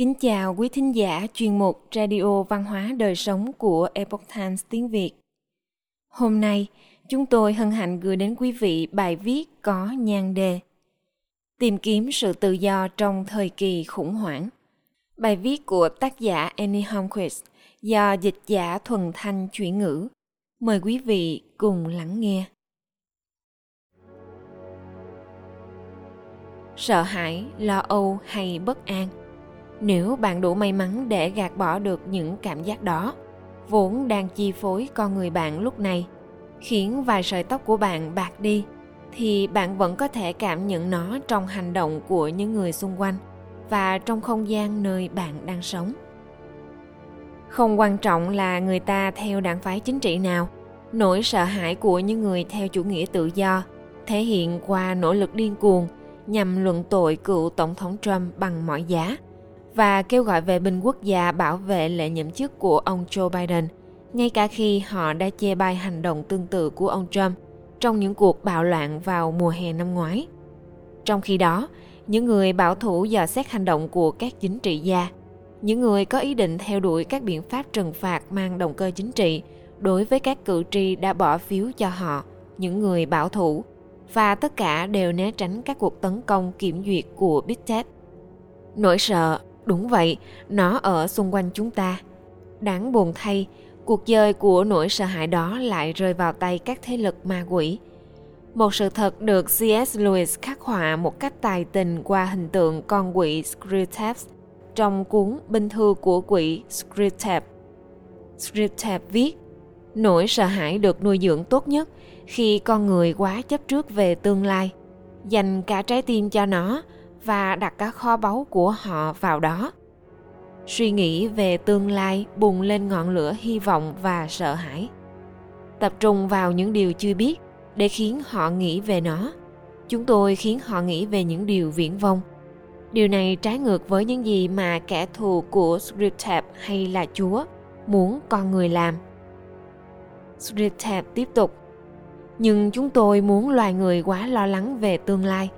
Kính chào quý thính giả chuyên mục Radio Văn hóa Đời Sống của Epoch Times tiếng Việt. Hôm nay, chúng tôi hân hạnh gửi đến quý vị bài viết có nhan đề Tìm kiếm sự tự do trong thời kỳ khủng hoảng. Bài viết của tác giả Annie Holmquist do dịch giả thuần thanh chuyển ngữ. Mời quý vị cùng lắng nghe. Sợ hãi, lo âu hay bất an – nếu bạn đủ may mắn để gạt bỏ được những cảm giác đó, vốn đang chi phối con người bạn lúc này, khiến vài sợi tóc của bạn bạc đi, thì bạn vẫn có thể cảm nhận nó trong hành động của những người xung quanh và trong không gian nơi bạn đang sống. Không quan trọng là người ta theo đảng phái chính trị nào, nỗi sợ hãi của những người theo chủ nghĩa tự do thể hiện qua nỗ lực điên cuồng nhằm luận tội cựu tổng thống trump bằng mọi giá và kêu gọi vệ binh quốc gia bảo vệ lệ nhậm chức của ông Joe Biden, ngay cả khi họ đã chê bai hành động tương tự của ông Trump trong những cuộc bạo loạn vào mùa hè năm ngoái. Trong khi đó, những người bảo thủ dò xét hành động của các chính trị gia, những người có ý định theo đuổi các biện pháp trừng phạt mang động cơ chính trị đối với các cử tri đã bỏ phiếu cho họ, những người bảo thủ, và tất cả đều né tránh các cuộc tấn công kiểm duyệt của Big Tech. Nỗi sợ Đúng vậy, nó ở xung quanh chúng ta. Đáng buồn thay, cuộc chơi của nỗi sợ hãi đó lại rơi vào tay các thế lực ma quỷ. Một sự thật được C.S. Lewis khắc họa một cách tài tình qua hình tượng con quỷ Screwtape trong cuốn Binh thư của quỷ Screwtape. Screwtape viết, nỗi sợ hãi được nuôi dưỡng tốt nhất khi con người quá chấp trước về tương lai, dành cả trái tim cho nó và đặt cả kho báu của họ vào đó. Suy nghĩ về tương lai bùng lên ngọn lửa hy vọng và sợ hãi. Tập trung vào những điều chưa biết để khiến họ nghĩ về nó. Chúng tôi khiến họ nghĩ về những điều viễn vông. Điều này trái ngược với những gì mà kẻ thù của Scriptab hay là Chúa muốn con người làm. Scriptab tiếp tục, Nhưng chúng tôi muốn loài người quá lo lắng về tương lai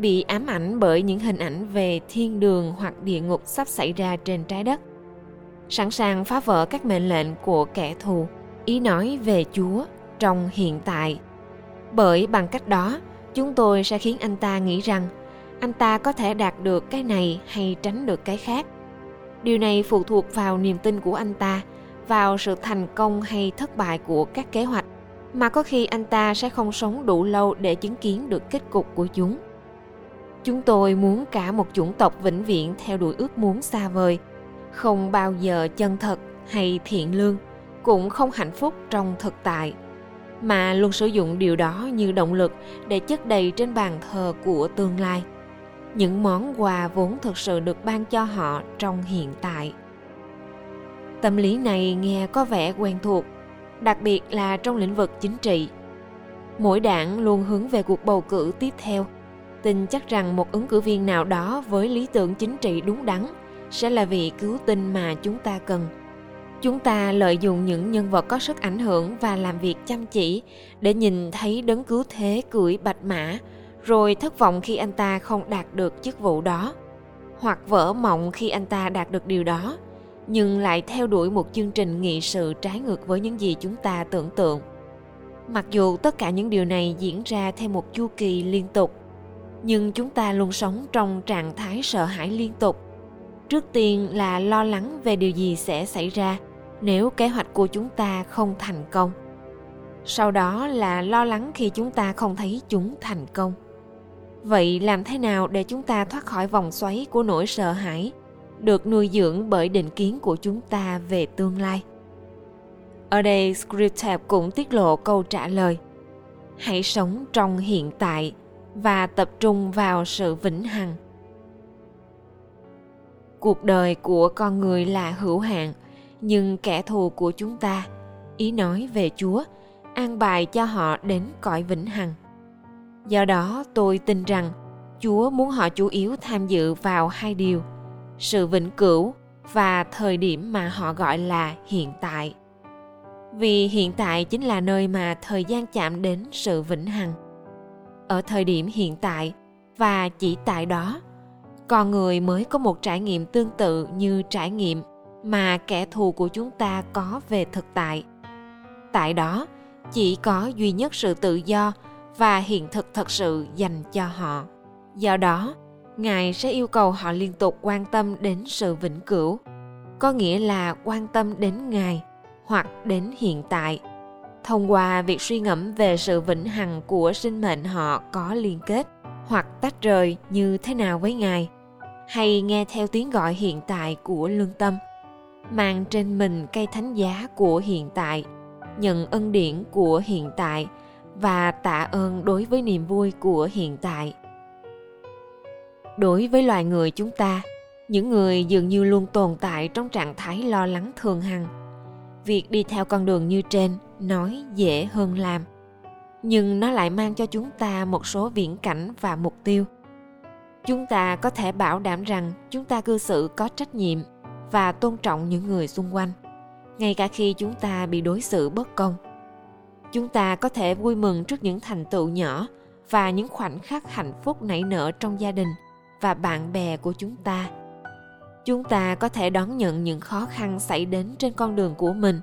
bị ám ảnh bởi những hình ảnh về thiên đường hoặc địa ngục sắp xảy ra trên trái đất. Sẵn sàng phá vỡ các mệnh lệnh của kẻ thù. Ý nói về chúa trong hiện tại. Bởi bằng cách đó, chúng tôi sẽ khiến anh ta nghĩ rằng anh ta có thể đạt được cái này hay tránh được cái khác. Điều này phụ thuộc vào niềm tin của anh ta, vào sự thành công hay thất bại của các kế hoạch, mà có khi anh ta sẽ không sống đủ lâu để chứng kiến được kết cục của chúng chúng tôi muốn cả một chủng tộc vĩnh viễn theo đuổi ước muốn xa vời. Không bao giờ chân thật hay thiện lương, cũng không hạnh phúc trong thực tại. Mà luôn sử dụng điều đó như động lực để chất đầy trên bàn thờ của tương lai. Những món quà vốn thực sự được ban cho họ trong hiện tại. Tâm lý này nghe có vẻ quen thuộc, đặc biệt là trong lĩnh vực chính trị. Mỗi đảng luôn hướng về cuộc bầu cử tiếp theo tin chắc rằng một ứng cử viên nào đó với lý tưởng chính trị đúng đắn sẽ là vị cứu tinh mà chúng ta cần. Chúng ta lợi dụng những nhân vật có sức ảnh hưởng và làm việc chăm chỉ để nhìn thấy đấng cứu thế cưỡi bạch mã, rồi thất vọng khi anh ta không đạt được chức vụ đó, hoặc vỡ mộng khi anh ta đạt được điều đó, nhưng lại theo đuổi một chương trình nghị sự trái ngược với những gì chúng ta tưởng tượng. Mặc dù tất cả những điều này diễn ra theo một chu kỳ liên tục nhưng chúng ta luôn sống trong trạng thái sợ hãi liên tục. Trước tiên là lo lắng về điều gì sẽ xảy ra nếu kế hoạch của chúng ta không thành công. Sau đó là lo lắng khi chúng ta không thấy chúng thành công. Vậy làm thế nào để chúng ta thoát khỏi vòng xoáy của nỗi sợ hãi được nuôi dưỡng bởi định kiến của chúng ta về tương lai? Ở đây Scriptab cũng tiết lộ câu trả lời. Hãy sống trong hiện tại và tập trung vào sự vĩnh hằng. Cuộc đời của con người là hữu hạn, nhưng kẻ thù của chúng ta, ý nói về chúa, an bài cho họ đến cõi vĩnh hằng. Do đó, tôi tin rằng chúa muốn họ chủ yếu tham dự vào hai điều, sự vĩnh cửu và thời điểm mà họ gọi là hiện tại. Vì hiện tại chính là nơi mà thời gian chạm đến sự vĩnh hằng ở thời điểm hiện tại và chỉ tại đó. Con người mới có một trải nghiệm tương tự như trải nghiệm mà kẻ thù của chúng ta có về thực tại. Tại đó, chỉ có duy nhất sự tự do và hiện thực thật sự dành cho họ. Do đó, ngài sẽ yêu cầu họ liên tục quan tâm đến sự vĩnh cửu, có nghĩa là quan tâm đến ngài hoặc đến hiện tại thông qua việc suy ngẫm về sự vĩnh hằng của sinh mệnh họ có liên kết, hoặc tách rời như thế nào với ngài, hay nghe theo tiếng gọi hiện tại của lương tâm, mang trên mình cây thánh giá của hiện tại, nhận ân điển của hiện tại, và tạ ơn đối với niềm vui của hiện tại. Đối với loài người chúng ta, những người dường như luôn tồn tại trong trạng thái lo lắng thường hằng. Việc đi theo con đường như trên nói dễ hơn làm. Nhưng nó lại mang cho chúng ta một số viễn cảnh và mục tiêu. Chúng ta có thể bảo đảm rằng chúng ta cư xử có trách nhiệm và tôn trọng những người xung quanh, ngay cả khi chúng ta bị đối xử bất công. Chúng ta có thể vui mừng trước những thành tựu nhỏ và những khoảnh khắc hạnh phúc nảy nở trong gia đình và bạn bè của chúng ta. Chúng ta có thể đón nhận những khó khăn xảy đến trên con đường của mình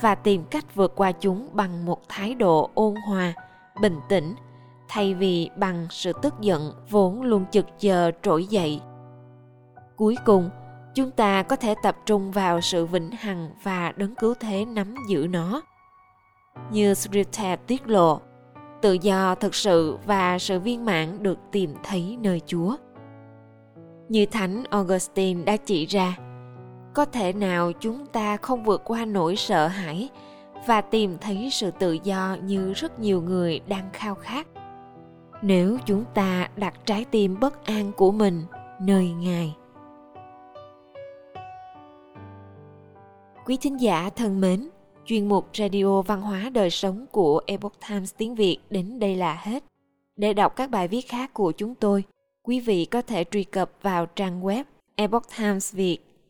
và tìm cách vượt qua chúng bằng một thái độ ôn hòa, bình tĩnh, thay vì bằng sự tức giận vốn luôn chực chờ trỗi dậy. Cuối cùng, chúng ta có thể tập trung vào sự vĩnh hằng và đấng cứu thế nắm giữ nó. Như Scripture tiết lộ, tự do thực sự và sự viên mãn được tìm thấy nơi chúa. Như thánh augustine đã chỉ ra có thể nào chúng ta không vượt qua nỗi sợ hãi và tìm thấy sự tự do như rất nhiều người đang khao khát? Nếu chúng ta đặt trái tim bất an của mình nơi ngài. Quý thính giả thân mến, chuyên mục radio văn hóa đời sống của epoch times tiếng việt đến đây là hết. Để đọc các bài viết khác của chúng tôi, quý vị có thể truy cập vào trang web epochtimesviet